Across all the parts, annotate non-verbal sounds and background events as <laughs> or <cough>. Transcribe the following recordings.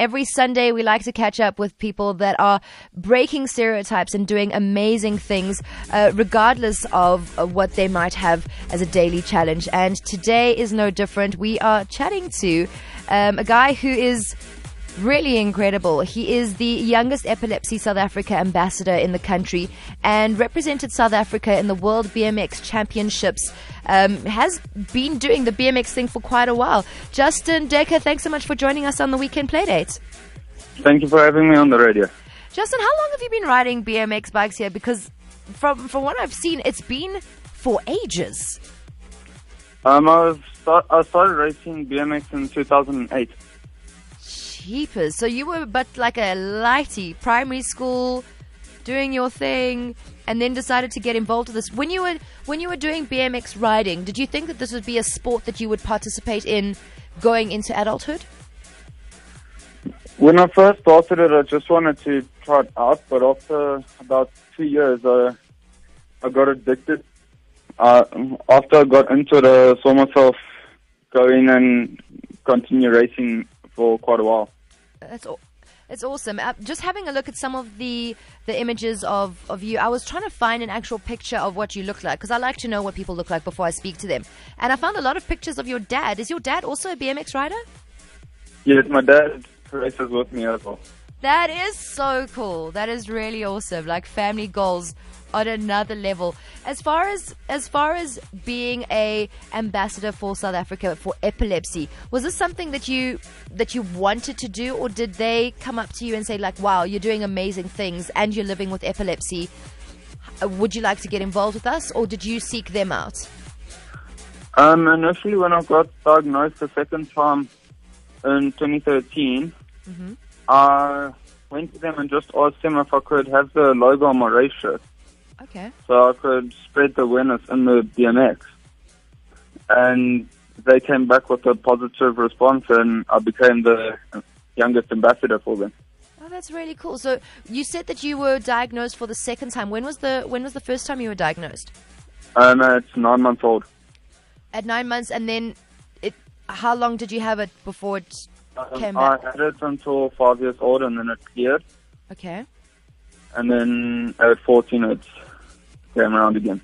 Every Sunday, we like to catch up with people that are breaking stereotypes and doing amazing things, uh, regardless of uh, what they might have as a daily challenge. And today is no different. We are chatting to um, a guy who is really incredible. He is the youngest Epilepsy South Africa ambassador in the country and represented South Africa in the World BMX Championships. Um, has been doing the BMX thing for quite a while. Justin Dekker, thanks so much for joining us on the Weekend Playdate. Thank you for having me on the radio. Justin, how long have you been riding BMX bikes here? Because from from what I've seen, it's been for ages. Um, I, start, I started racing BMX in 2008. Jeepers. So you were but like a lighty primary school doing your thing and then decided to get involved with this. When you were when you were doing BMX riding, did you think that this would be a sport that you would participate in going into adulthood? When I first started it, I just wanted to try it out, but after about two years, I, I got addicted. Uh, after I got into it, I saw myself going and continue racing for quite a while. That's all. It's awesome. Uh, just having a look at some of the the images of, of you, I was trying to find an actual picture of what you look like because I like to know what people look like before I speak to them. And I found a lot of pictures of your dad. Is your dad also a BMX rider? Yes, my dad races with me as well. That is so cool. That is really awesome. Like family goals on another level. As far as as far as being a ambassador for South Africa for epilepsy, was this something that you that you wanted to do, or did they come up to you and say like, "Wow, you're doing amazing things, and you're living with epilepsy. Would you like to get involved with us?" Or did you seek them out? Um, initially, when I got diagnosed the second time in 2013, mm-hmm. I went to them and just asked them if I could have the logo on my race shirt. Okay. So I could spread the awareness in the BMX. And they came back with a positive response, and I became the youngest ambassador for them. Oh, that's really cool. So you said that you were diagnosed for the second time. When was the when was the first time you were diagnosed? Um, it's nine months old. At nine months, and then it. How long did you have it before it um? I had it until five years old, and then it cleared. Okay. And then at 14, it's came around again.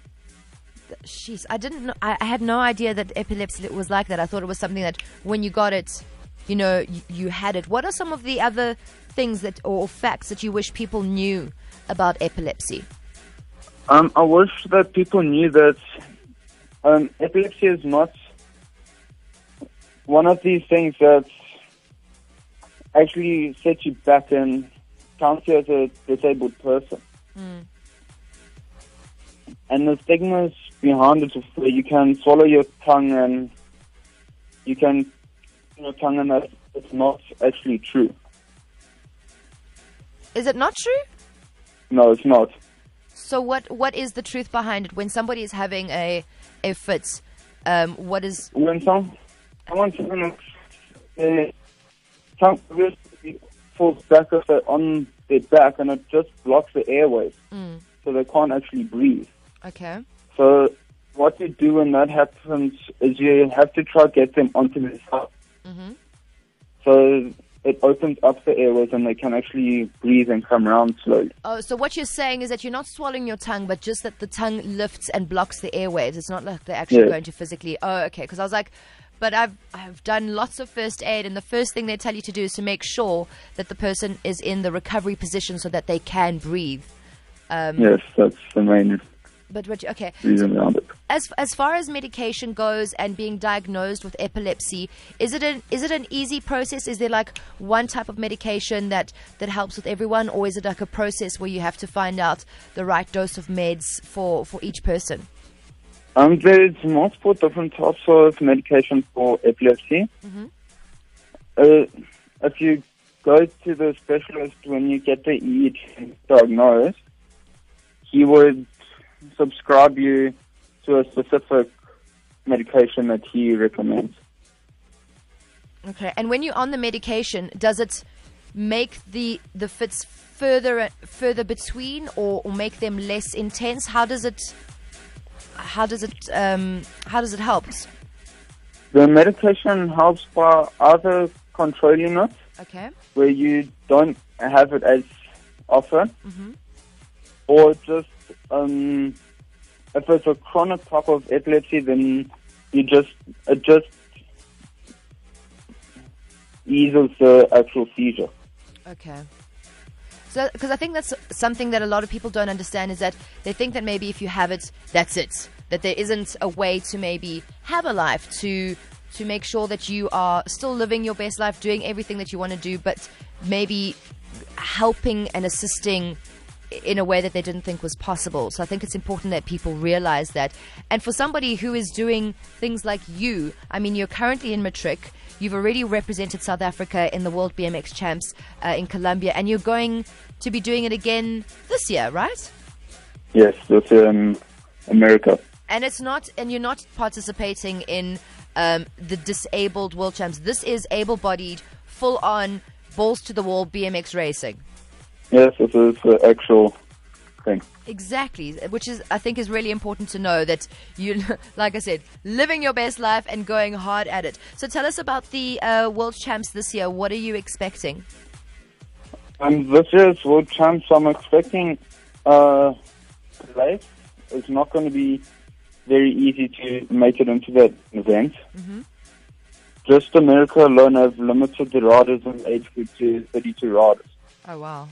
Jeez, I didn't know. I, I, had no idea that epilepsy was like that. I thought it was something that when you got it, you know, you, you had it. What are some of the other things that or facts that you wish people knew about epilepsy? Um, I wish that people knew that um, epilepsy is not one of these things that actually sets you back and counts you as a disabled person. Mm. And the stigmas behind it is where you can swallow your tongue and you can your tongue and that it's not actually true. Is it not true? No, it's not. So what what is the truth behind it? When somebody is having a a fit, um, what is when some someone uh, tongue really falls back on their back and it just blocks the airways, mm. so they can't actually breathe. Okay. So what you do when that happens is you have to try to get them onto the side. Mm-hmm. So it opens up the airways and they can actually breathe and come around slowly. Oh, so what you're saying is that you're not swallowing your tongue, but just that the tongue lifts and blocks the airways. It's not like they're actually yes. going to physically. Oh, okay. Because I was like, but I've I've done lots of first aid, and the first thing they tell you to do is to make sure that the person is in the recovery position so that they can breathe. Um, yes, that's the main but what, okay. So as as far as medication goes and being diagnosed with epilepsy, is it an is it an easy process? Is there like one type of medication that that helps with everyone, or is it like a process where you have to find out the right dose of meds for for each person? Um, there's multiple different types of medication for epilepsy. Mm-hmm. Uh, if you go to the specialist when you get the EEG diagnosed, he would subscribe you to a specific medication that he recommends. Okay, and when you're on the medication, does it make the the fits further further between, or, or make them less intense? How does it how does it um, how does it help? The medication helps by either controlling it Okay. where you don't have it as often, Mhm. or just um, if it's a chronic type of epilepsy, then you just it just eases the actual seizure. Okay. So, because I think that's something that a lot of people don't understand is that they think that maybe if you have it, that's it. That there isn't a way to maybe have a life to to make sure that you are still living your best life, doing everything that you want to do, but maybe helping and assisting in a way that they didn't think was possible. So I think it's important that people realize that. And for somebody who is doing things like you, I mean, you're currently in matric. You've already represented South Africa in the World BMX Champs uh, in Colombia, and you're going to be doing it again this year, right? Yes, that's in America. And it's not, and you're not participating in um, the disabled World Champs. This is able-bodied, full-on, balls to the wall BMX racing. Yes, this is the actual thing. Exactly, which is I think is really important to know that you, <laughs> like I said, living your best life and going hard at it. So tell us about the uh, World Champs this year. What are you expecting? And this year's World Champs, I'm expecting uh, place. It's not going to be very easy to make it into that event. Mhm. Just America alone have limited the riders in age group to 32 riders. Oh wow!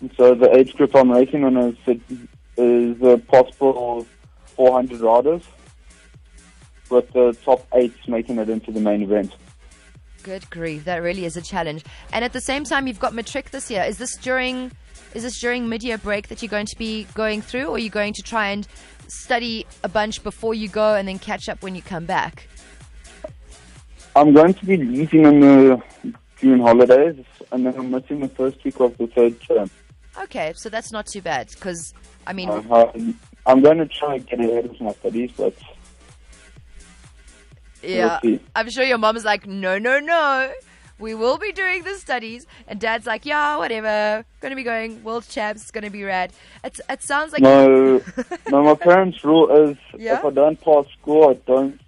And so the age group I'm racing on is, is a possible 400 riders, with the top eight making it into the main event. Good grief, that really is a challenge. And at the same time, you've got matric this year. Is this during? Is this during mid-year break that you're going to be going through, or are you going to try and study a bunch before you go and then catch up when you come back? I'm going to be leaving in the June holidays, and then I'm missing the first week of the third term. Okay, so that's not too bad because I mean, Uh, I'm going to try and get ahead of my studies, but Yeah. see. I'm sure your mom's like, no, no, no. We will be doing the studies. And dad's like, yeah, whatever. Going to be going world champs. It's going to be rad. It's, it sounds like. no, <laughs> no. My parents' rule is Yeah? if I don't pass school, I don't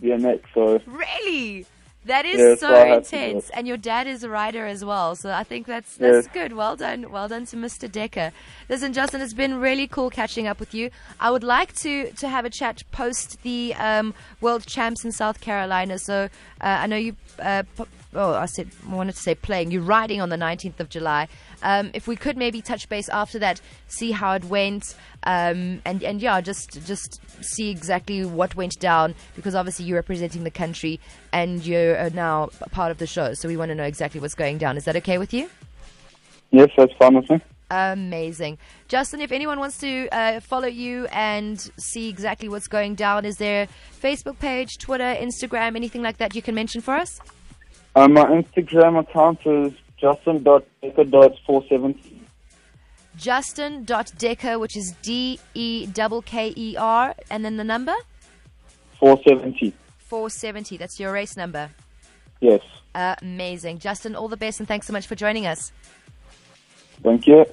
be an next. So Really? That is Yes, so I have to do intense. And your dad is a rider as well. So I think that's that's Yes. good. Well done. Well done to Mr. Dekker. Listen, Justin, it's been really cool catching up with you. I would like to, to have a chat post the um, World Champs in South Carolina. So uh, I know you. Uh, Oh, I said I wanted to say playing. You're riding on the 19th of July. Um, if we could maybe touch base after that, see how it went, um, and and yeah, just just see exactly what went down because obviously you're representing the country and you're uh, now a part of the show. So we want to know exactly what's going down. Is that okay with you? yes, that's fine with me. Amazing, Justin. If anyone wants to uh, follow you and see exactly what's going down, is there Facebook page, Twitter, Instagram, anything like that you can mention for us? Um, my Instagram account is justin.dekker.470. Justin.dekker, which is D E K K E R, and then the number 470. 470. That's your race number. Yes. amazing. Justin, all the best and thanks so much for joining us. Thank you.